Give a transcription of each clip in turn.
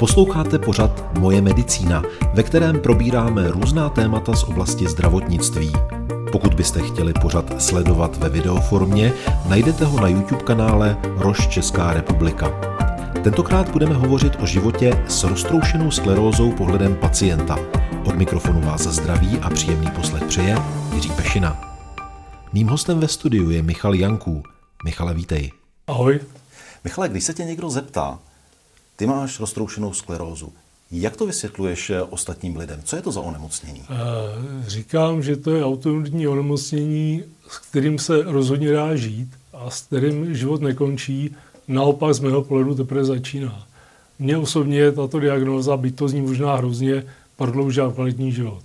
Posloucháte pořad Moje medicína, ve kterém probíráme různá témata z oblasti zdravotnictví. Pokud byste chtěli pořad sledovat ve videoformě, najdete ho na YouTube kanále Roš Česká republika. Tentokrát budeme hovořit o životě s roztroušenou sklerózou pohledem pacienta. Od mikrofonu vás zdraví a příjemný poslech přeje Jiří Pešina. Mým hostem ve studiu je Michal Janků. Michale, vítej. Ahoj. Michale, když se tě někdo zeptá, ty máš roztroušenou sklerózu, jak to vysvětluješ eh, ostatním lidem? Co je to za onemocnění? Eh, říkám, že to je autoimunitní onemocnění, s kterým se rozhodně dá žít a s kterým život nekončí, naopak z mého pohledu teprve začíná. Mně osobně tato diagnóza, byť to zní možná hrozně, prodloužila kvalitní život.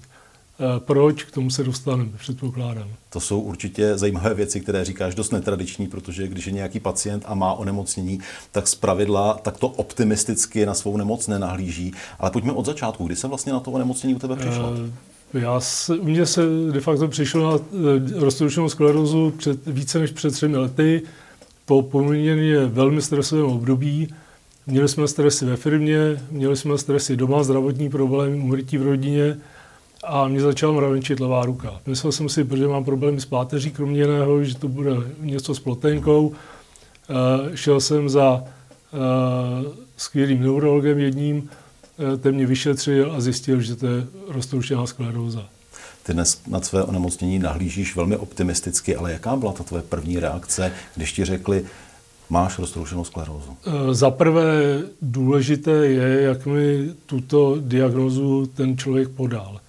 Eh, proč? K tomu se dostaneme, předpokládám. To jsou určitě zajímavé věci, které říkáš dost netradiční, protože když je nějaký pacient a má onemocnění, tak z pravidla takto optimisticky na svou nemoc nenahlíží. Ale pojďme od začátku. Kdy se vlastně na to onemocnění u tebe přišlo? Eh, já se, u mě se de facto přišlo na eh, roztroušenou sklerózu před, více než před třemi lety, po poměrně velmi stresovém období. Měli jsme stresy ve firmě, měli jsme stresy doma, zdravotní problémy, umrtí v rodině, a mě začala mravenčit levá ruka. Myslel jsem si, protože mám problémy s páteří, kromě jiného, že to bude něco s plotenkou. E, šel jsem za e, skvělým neurologem jedním, e, ten mě vyšetřil a zjistil, že to je roztroušená skleróza. Ty dnes na své onemocnění nahlížíš velmi optimisticky, ale jaká byla ta tvoje první reakce, když ti řekli, máš roztroušenou sklerózu? Za prvé důležité je, jak mi tuto diagnozu ten člověk podal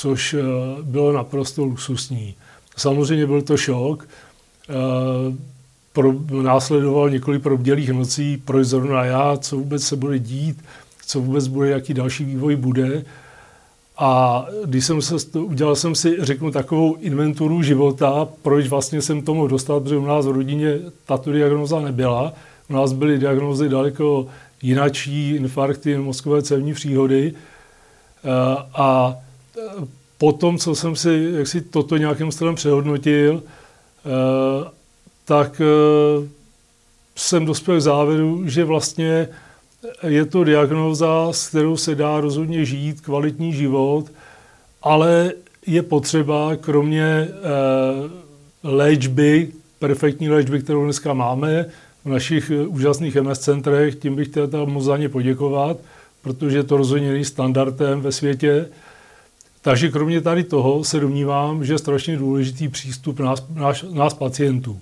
což eh, bylo naprosto luxusní. Samozřejmě byl to šok. Eh, pro, následoval několik probdělých nocí, proč zrovna já, co vůbec se bude dít, co vůbec bude, jaký další vývoj bude. A když jsem se, udělal jsem si, řeknu, takovou inventuru života, proč vlastně jsem tomu dostal, protože u nás v rodině tato diagnoza nebyla. U nás byly diagnózy daleko jinačí, infarkty, mozkové cévní příhody. Eh, a po tom, co jsem si, jak si toto nějakým stylem přehodnotil, eh, tak eh, jsem dospěl k závěru, že vlastně je to diagnóza, s kterou se dá rozhodně žít kvalitní život, ale je potřeba, kromě eh, léčby, perfektní léčby, kterou dneska máme v našich úžasných MS centrech, tím bych teda moc za ně poděkovat, protože to rozhodně není standardem ve světě, takže kromě tady toho se domnívám, že je strašně důležitý přístup nás, nás, nás pacientů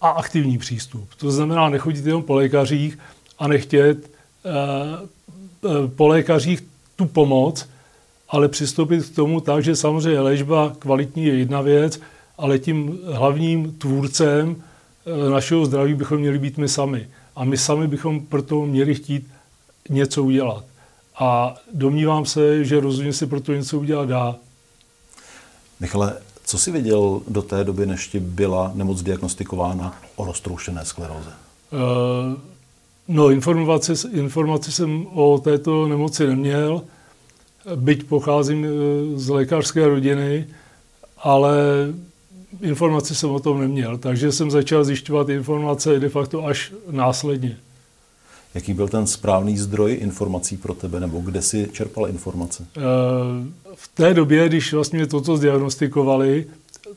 a aktivní přístup. To znamená nechodit jenom po lékařích a nechtět eh, eh, po lékařích tu pomoc, ale přistoupit k tomu tak, že samozřejmě léčba kvalitní je jedna věc, ale tím hlavním tvůrcem eh, našeho zdraví bychom měli být my sami. A my sami bychom proto měli chtít něco udělat. A domnívám se, že rozhodně si pro to něco udělat dá. Michale, co jsi viděl do té doby, než ti byla nemoc diagnostikována o roztroušené skleróze? Uh, no, informace, informace jsem o této nemoci neměl, byť pocházím eh, z lékařské rodiny, ale informace jsem o tom neměl, takže jsem začal zjišťovat informace de facto až následně. Jaký byl ten správný zdroj informací pro tebe, nebo kde si čerpal informace? Eh, v té době, když vlastně toto zdiagnostikovali,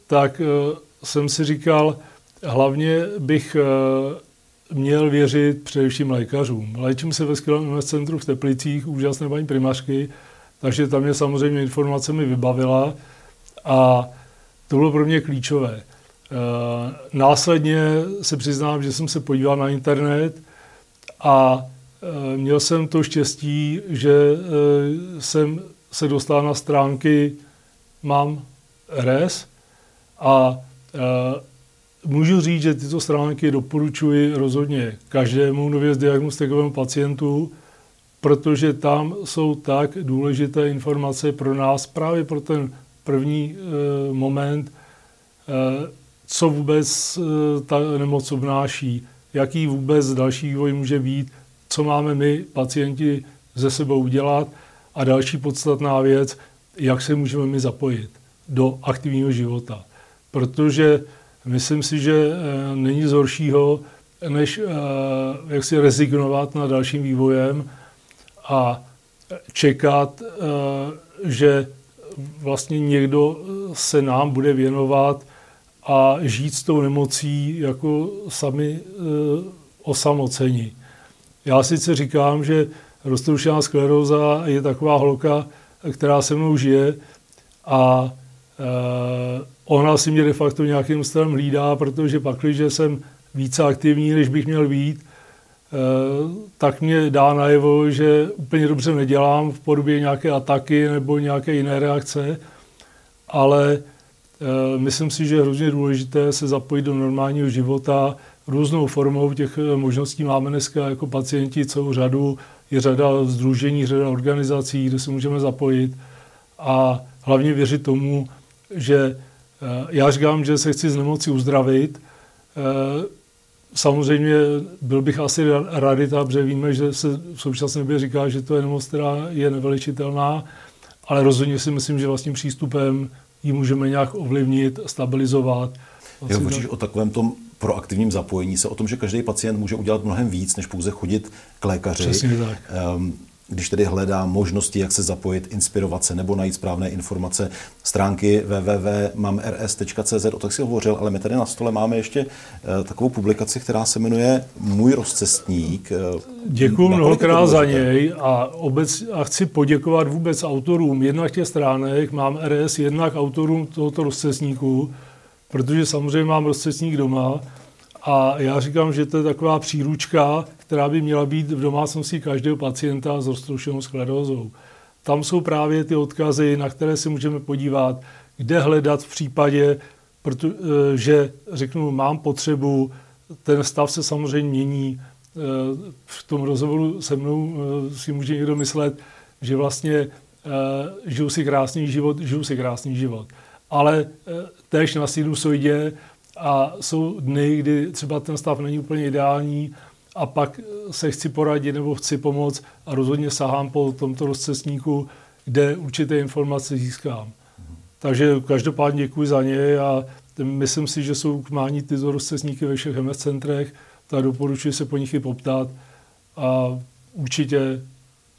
tak eh, jsem si říkal, hlavně bych eh, měl věřit především lékařům. Léčím se ve skvělém centru v Teplicích, úžasné paní primářky, takže tam mě samozřejmě informacemi vybavila a to bylo pro mě klíčové. Následně se přiznám, že jsem se podíval na internet, a e, měl jsem to štěstí, že e, jsem se dostal na stránky Mám RS a e, můžu říct, že tyto stránky doporučuji rozhodně každému nově zdiagnostikovému pacientu, protože tam jsou tak důležité informace pro nás, právě pro ten první moment, co vůbec ta nemoc obnáší jaký vůbec další vývoj může být, co máme my, pacienti, ze sebou udělat a další podstatná věc, jak se můžeme my zapojit do aktivního života. Protože myslím si, že eh, není z horšího, než eh, jak si rezignovat na dalším vývojem a čekat, že vlastně někdo se nám bude věnovat a žít s tou nemocí jako sami osamocení. Já sice říkám, že roztroušená skleróza je taková holka, která se mnou žije a e, ona si mě de facto nějakým stylem hlídá, protože pak, když jsem více aktivní, než bych měl být, e, tak mě dá najevo, že úplně dobře nedělám v podobě nějaké ataky nebo nějaké jiné reakce, ale e, myslím si, že je hrozně důležité se zapojit do normálního života, různou formou těch možností máme dneska jako pacienti celou řadu. Je řada združení, řada organizací, kde se můžeme zapojit. A hlavně věřit tomu, že eh, já říkám, že se chci z nemoci uzdravit. Eh, samozřejmě byl bych asi radita, protože víme, že se v současné době říká, že to je nemoc, která je neveličitelná, ale rozhodně si myslím, že vlastním přístupem ji můžeme nějak ovlivnit, stabilizovat. Jo, hovoříš o takovém tom proaktivním zapojení se, o tom, že každý pacient může udělat mnohem víc, než pouze chodit k lékaři. Přesně tak. Um, když tedy hledá možnosti, jak se zapojit, inspirovat se nebo najít správné informace, stránky www.mamrs.cz, o tak si hovořil, ale my tady na stole máme ještě uh, takovou publikaci, která se jmenuje Můj rozcestník. Uh, Děkuji mnohokrát za něj a, obec, a chci poděkovat vůbec autorům jednak těch stránek, mám RS, jednak autorům tohoto rozcestníku, protože samozřejmě mám rozcestník doma a já říkám, že to je taková příručka, která by měla být v domácnosti každého pacienta s roztroušenou sklerózou. Tam jsou právě ty odkazy, na které si můžeme podívat, kde hledat v případě, že řeknu, mám potřebu, ten stav se samozřejmě mění. V tom rozhovoru se mnou eh, si může někdo myslet, že vlastně eh, žiju si krásný život, žiju si krásný život ale eh, též na sinusoidě a jsou dny, kdy třeba ten stav není úplně ideální a pak se chci poradit nebo chci pomoct a rozhodně sahám po tomto rozcestníku, kde určité informace získám. Takže každopádně děkuji za ně a myslím si, že jsou k mání tyto rozcestníky ve všech MS centrech, tak doporučuji se po nich i poptat a určitě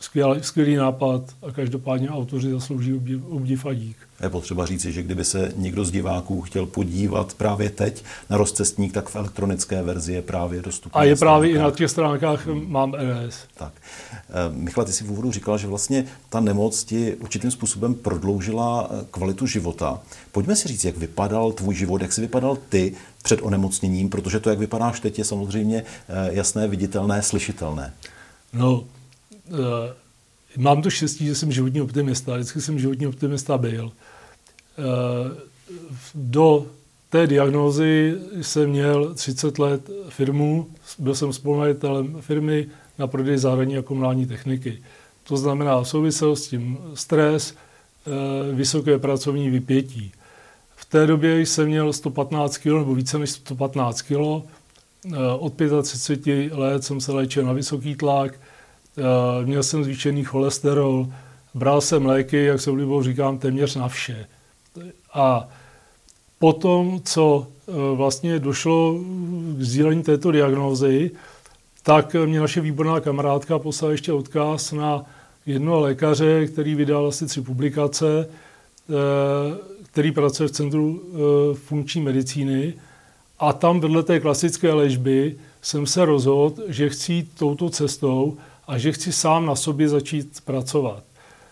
skvělý, skvělý nápad a každopádně autoři zaslouží obdiv, obdiv a dík. Je potřeba říci, že kdyby se někdo z diváků chtěl podívat právě teď na rozcestník, tak v elektronické verzi je právě dostupný. A je právě i na těch stránkách mám RS. Tak. Eh, Michal, ty jsi v úvodu říkal, že vlastně ta nemoc ti určitým způsobem prodloužila eh, kvalitu života. Pojďme si říct, jak vypadal tvůj život, jak jsi vypadal ty před onemocněním, protože to, jak vypadáš teď, je samozřejmě eh, jasné, viditelné, slyšitelné. No, mám to štěstí, že jsem životní optimista. Vždycky jsem životní optimista byl. Eh, do té diagnózy jsem měl 30 let firmu, byl jsem spolumajitelem firmy na prodej zahradní a komunální techniky. To znamená souvisel s tím stres, eh, vysoké pracovní vypětí. V té době jsem měl 115 kg nebo více než 115 kg. Od 35 let jsem se léčil na vysoký tlak, Eh, měl jsem zvýšený cholesterol, bral jsem léky, jak se oblíbou říkám, téměř na vše. A potom, co eh, vlastně došlo k sdílení této diagnózy, tak mě naše výborná kamarádka poslala ještě odkaz na jednoho lékaře, který vydal asi tři publikace, eh, který pracuje v Centru funkční medicíny. A tam vedle té klasické léčby jsem se rozhodl, že chci jít touto cestou a že chci sám na sobě začít pracovat.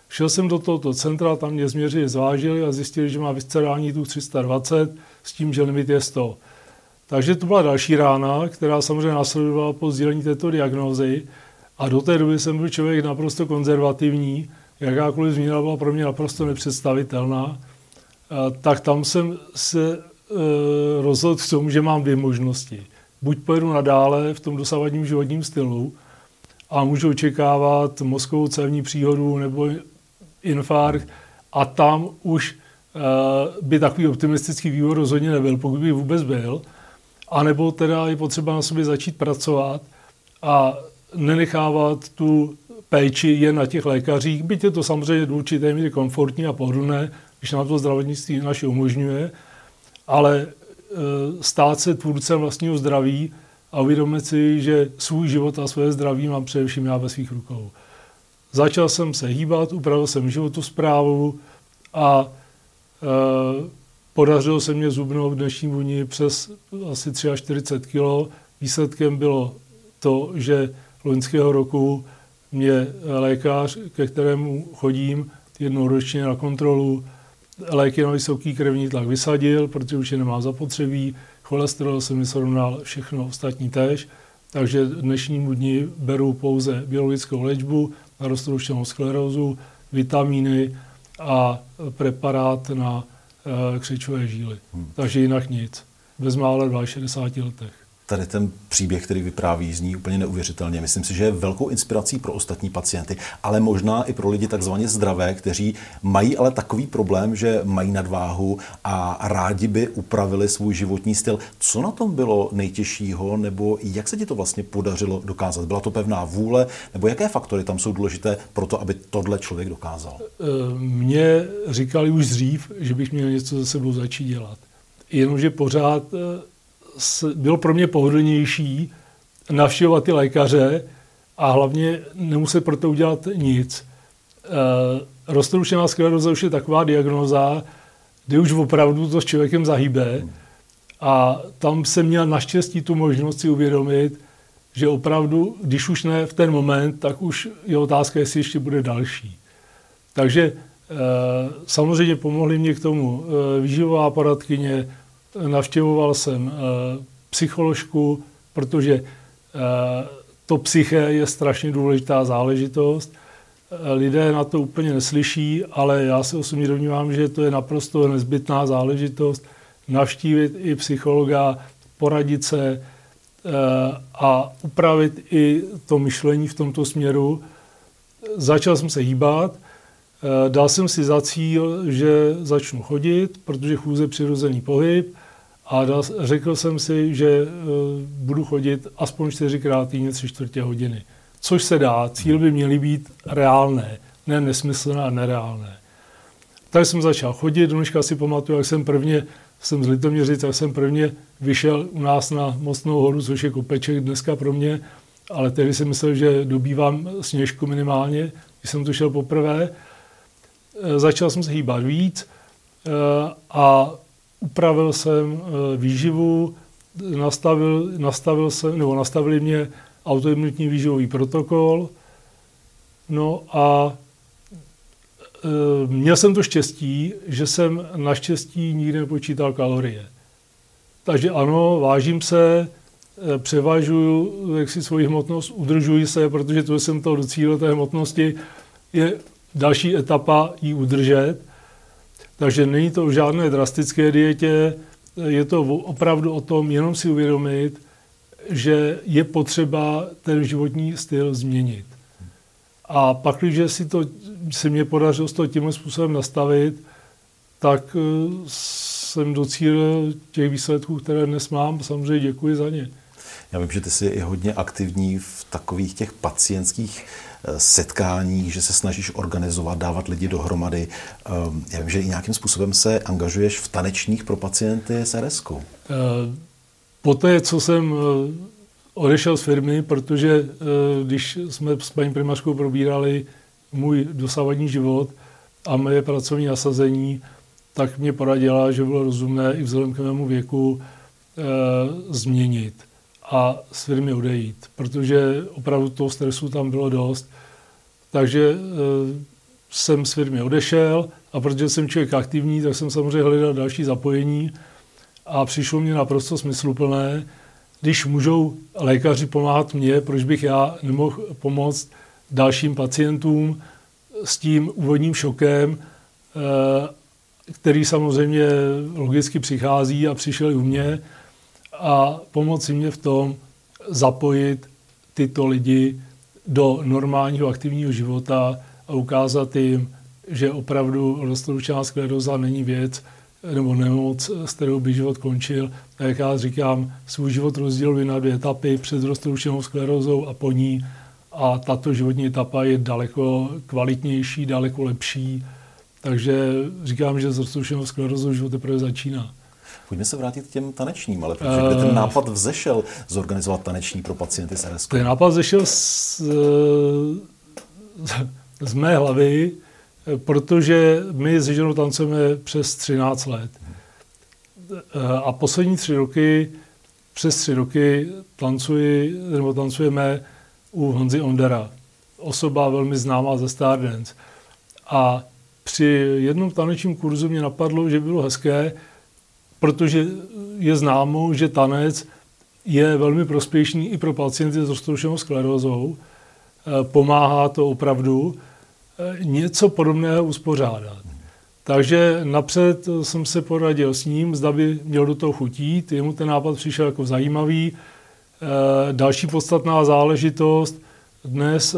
Šel jsem do tohoto centra, tam mě změřili, zvážili a zjistili, že má viscerální tu 320 s tím, že limit je 100. Takže to byla další rána, která samozřejmě následovala po sdělení této diagnózy a do té doby jsem byl člověk naprosto konzervativní, jakákoliv změna byla pro mě naprosto nepředstavitelná, tak tam jsem se e, rozhodl k tomu, že mám dvě možnosti. Buď pojedu nadále v tom dosavadním životním stylu, a můžu očekávat mozkovou cévní příhodu nebo infarkt a tam už uh, by takový optimistický vývoj rozhodně nebyl, pokud by vůbec byl. A nebo teda je potřeba na sobě začít pracovat a nenechávat tu péči jen na těch lékařích, byť je to samozřejmě do určité míry komfortní a pohodlné, když nám to zdravotnictví naše umožňuje, ale uh, stát se tvůrcem vlastního zdraví a uvědomit si, že svůj život a své zdraví mám především já ve svých rukou. začal jsem se hýbat, upravil jsem životu zprávu a e, podařilo se mě zubnout dnešní vůni přes asi 43 kg. Výsledkem bylo to, že loňského roku mě lékař, ke kterému chodím jednou ročně na kontrolu, léky na vysoký krevní tlak vysadil, protože už je nemá zapotřebí, cholesterol se mi srovnal, všechno ostatní též, takže dnešnímu dni beru pouze biologickou léčbu na roztrouštěnou sklerózu, vitamíny a preparát na e, křečové žíly. Hmm. Takže jinak nic. Bezmála 62 letech tady ten příběh, který vypráví, zní úplně neuvěřitelně. Myslím si, že je velkou inspirací pro ostatní pacienty, ale možná i pro lidi takzvaně zdravé, kteří mají ale takový problém, že mají nadváhu a rádi by upravili svůj životní styl. Co na tom bylo nejtěžšího, nebo jak se ti to vlastně podařilo dokázat? Byla to pevná vůle, nebo jaké faktory tam jsou důležité pro to, aby tohle člověk dokázal? Eh, mně říkali už dřív, že bych měl něco za sebou začít dělat. Jenomže pořád eh, bylo pro mě pohodlnější navštěvovat ty lékaře a hlavně nemuset pro to udělat nic. E, roztroušená skleroza už je taková diagnoza, kdy už opravdu to s člověkem zahýbe a tam jsem měl naštěstí tu možnost si uvědomit, že opravdu, když už ne v ten moment, tak už je otázka, jestli ještě bude další. Takže e, samozřejmě pomohly mě k tomu e, výživová poradkyně, navštěvoval jsem eh, psycholožku, protože eh, to psyché je strašně důležitá záležitost. Eh, lidé na to úplně neslyší, ale já se osobně domnívám, že to je naprosto nezbytná záležitost navštívit i psychologa, poradit se a upravit i to myšlení v tomto směru. Začal jsem se hýbat, dal jsem si za cíl, že začnu chodit, protože chůze přirozený pohyb, a dal, řekl jsem si, že uh, budu chodit aspoň čtyřikrát týdně tři čtvrtě hodiny. Což se dá, cíl by měly být reálné, ne nesmyslné a nereálné. Tak jsem začal chodit, dneška si pamatuju, jak jsem prvně, jsem z Litoměřic, jak jsem prvně vyšel u nás na Mostnou horu, což je kopeček dneska pro mě, ale tehdy jsem myslel, že dobývám sněžku minimálně, když jsem tu šel poprvé. E, začal jsem se hýbat víc e, a upravil jsem eh, výživu, nastavil, nastavil jsem, nebo nastavili mě autoimunitní výživový protokol. No a e, měl jsem to štěstí, že jsem naštěstí nikdy nepočítal kalorie. Takže ano, vážím se, e, převažuju jak si svoji hmotnost, udržuji se, protože to jsem to docílil té hmotnosti, je další etapa ji udržet – takže není to v žádné drastické dietě, je to opravdu o tom jenom si uvědomit, že je potřeba ten životní styl změnit. A pak, když si to se mě podařilo to tímhle způsobem nastavit, tak eh, jsem docílil těch výsledků, které dnes mám. Samozřejmě děkuji za ně. Já vím, že ty jsi i hodně aktivní v takových těch pacientských setkáních, že se snažíš organizovat, dávat lidi dohromady. Ehm, já vím, že i nějakým způsobem se angažuješ v tanečních pro pacienty s RS. Eh, poté, co jsem eh, odešel z firmy, protože eh, když jsme s paní primářkou probírali můj dosavadní život a moje pracovní nasazení, tak mě poradila, že bylo rozumné i vzhledem k mému věku změnit a s firmy odejít, protože opravdu toho stresu tam bylo dost. Takže e, jsem s firmy odešel a protože jsem člověk aktivní, tak jsem samozřejmě hledal další zapojení a přišlo mě naprosto smysluplné, když můžou lékaři pomáhat mně, proč bych já nemohl pomoct dalším pacientům s tím úvodním šokem, e, který samozřejmě logicky přichází a přišel i u mě a pomoci mě v tom zapojit tyto lidi do normálního aktivního života a ukázat jim, že opravdu roztroušená skleroza není věc nebo nemoc, s kterou by život končil. A jak já říkám, svůj život rozděluji na dvě etapy, před roztroušenou sklerózou a po ní. A tato životní etapa je daleko kvalitnější, daleko lepší. Takže říkám, že s roztroušenou sklerózou život teprve začíná. Pojďme se vrátit k těm tanečním, ale protože kde ten eh. nápad vzešel zorganizovat taneční pro pacienty s RS? Ten nápad vzešel z, z mé hlavy, protože my s ženou tancujeme přes 13 let. A poslední tři roky, přes tři roky tancuji, nebo tancujeme u Honzy Ondera. Osoba velmi známá ze Stardance. A při jednom tanečním kurzu mě napadlo, že bylo hezké, protože je známo, že tanec je velmi prospěšný i pro pacienty s roztroušenou sklerózou. Eh, pomáhá to opravdu eh, něco podobného uspořádat. Takže napřed jsem se poradil s ním, zda by měl do toho chutít. Jemu ten nápad přišel jako zajímavý. Eh, další podstatná záležitost. Dnes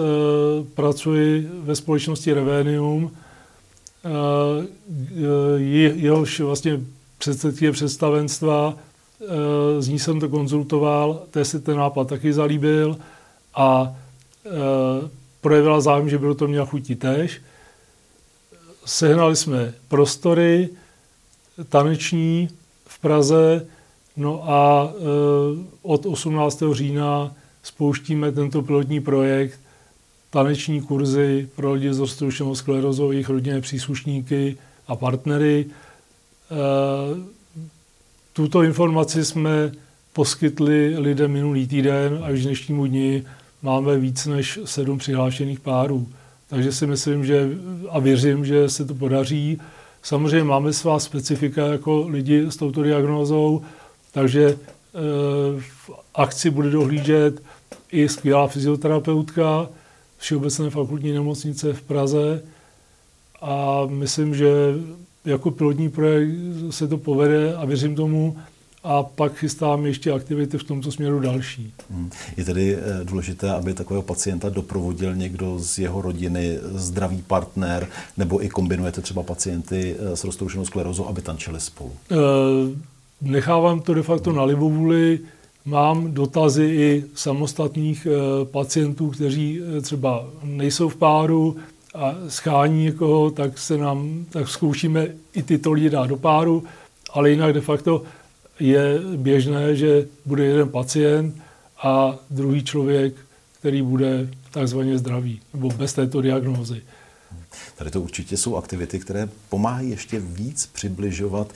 pracuji ve společnosti Revenium, jehož vlastně předsedkyně představenstva, z ní jsem to konzultoval, té si ten nápad taky zalíbil a projevila zájem, že by to měla chutí tež. Sehnali jsme prostory taneční v Praze, no a od 18. října spouštíme tento pilotní projekt taneční kurzy pro lidi s roztroušenou sklerozou, jejich rodinné příslušníky a partnery. Tuto informaci jsme poskytli lidem minulý týden a už dnešnímu dni máme víc než sedm přihlášených párů. Takže si myslím, že a věřím, že se to podaří. Samozřejmě máme svá specifika jako lidi s touto diagnózou, takže e, v akci bude dohlížet i skvělá fyzioterapeutka Všeobecné fakultní nemocnice v Praze a myslím, že jako pilotní projekt se to povede a věřím tomu, a pak chystám ještě aktivity v tomto směru další. Hmm. Je tedy eh, důležité, aby takového pacienta doprovodil někdo z jeho rodiny, zdravý partner, nebo i kombinujete třeba pacienty eh, s roztroušenou sklerózou, aby tančili spolu? E, nechávám to de facto na libovůli. Mám dotazy i samostatných pacientů, kteří třeba nejsou v páru a schání někoho, tak se nám, tak zkoušíme i tyto lidi dát do páru, ale jinak de facto je běžné, že bude jeden pacient a druhý člověk, který bude takzvaně zdravý, nebo bez této diagnózy. Tady to určitě jsou aktivity, které pomáhají ještě víc přibližovat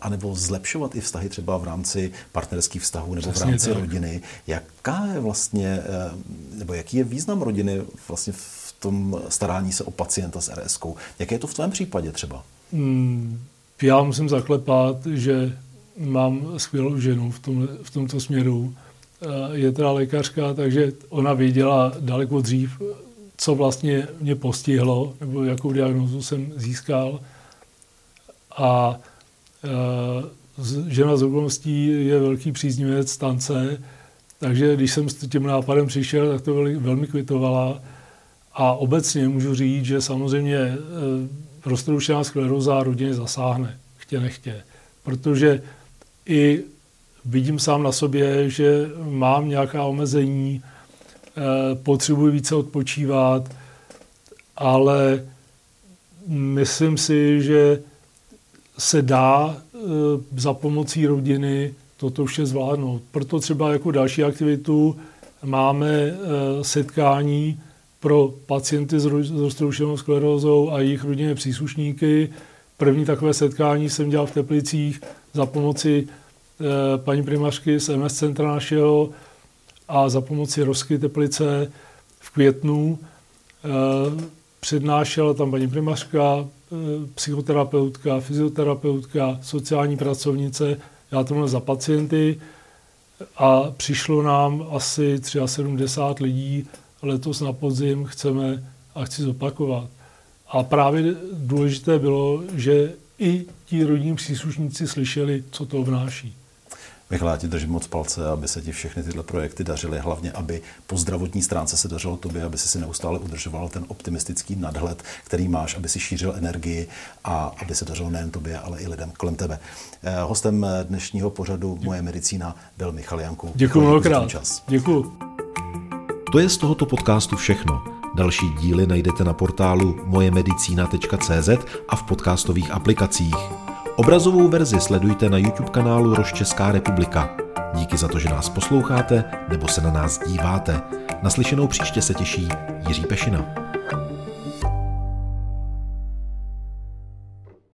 anebo zlepšovat i vztahy třeba v rámci partnerských vztahů nebo Přesně v rámci tak. rodiny. Jaká je vlastně, eh, nebo jaký je význam rodiny vlastně v tom starání se o pacienta s RS? Jaké je to v tvém případě třeba? Hmm, já musím zaklepat, že mám skvělou ženu v, tom, v tomto směru. Je teda lékařka, takže ona věděla daleko dřív, co vlastně mě postihlo, nebo jakou diagnozu jsem získal. A žena z okolností je velký příznivec tance, takže když jsem s tím nápadem přišel, tak to velmi kvitovala. A obecně můžu říct, že samozřejmě e, roztroušená skleróza rodiny zasáhne, chtě nechtě. Protože i vidím sám na sobě, že mám nějaká omezení, eh, potřebuji více odpočívat, ale myslím si, že se dá eh, za pomocí rodiny toto vše zvládnout. Proto třeba jako další aktivitu máme eh, setkání pro pacienty s roztroušenou sklerózou a jejich rodinné příslušníky. První takové setkání jsem dělal v Teplicích za pomoci eh, paní primářky z MS centra našeho a za pomoci Rosky Teplice v květnu. Eh, přednášela tam paní primářka, eh, psychoterapeutka, fyzioterapeutka, sociální pracovnice, já to za pacienty a přišlo nám asi 73 lidí. Letos na podzim chceme akci zopakovat. A právě důležité bylo, že i ti rodní příslušníci slyšeli, co to obnáší. Michal, já ti držím moc palce, aby se ti všechny tyhle projekty dařily, hlavně aby po zdravotní stránce se dařilo tobě, aby si si neustále udržoval ten optimistický nadhled, který máš, aby si šířil energii a aby se dařilo nejen tobě, ale i lidem kolem tebe. Eh, hostem dnešního pořadu Moje medicína byl Michal Janku. Děkuji mnohokrát. Děkuji. To je z tohoto podcastu všechno. Další díly najdete na portálu mojemedicina.cz a v podcastových aplikacích. Obrazovou verzi sledujte na YouTube kanálu Roš Česká republika. Díky za to, že nás posloucháte nebo se na nás díváte. Naslyšenou příště se těší Jiří Pešina.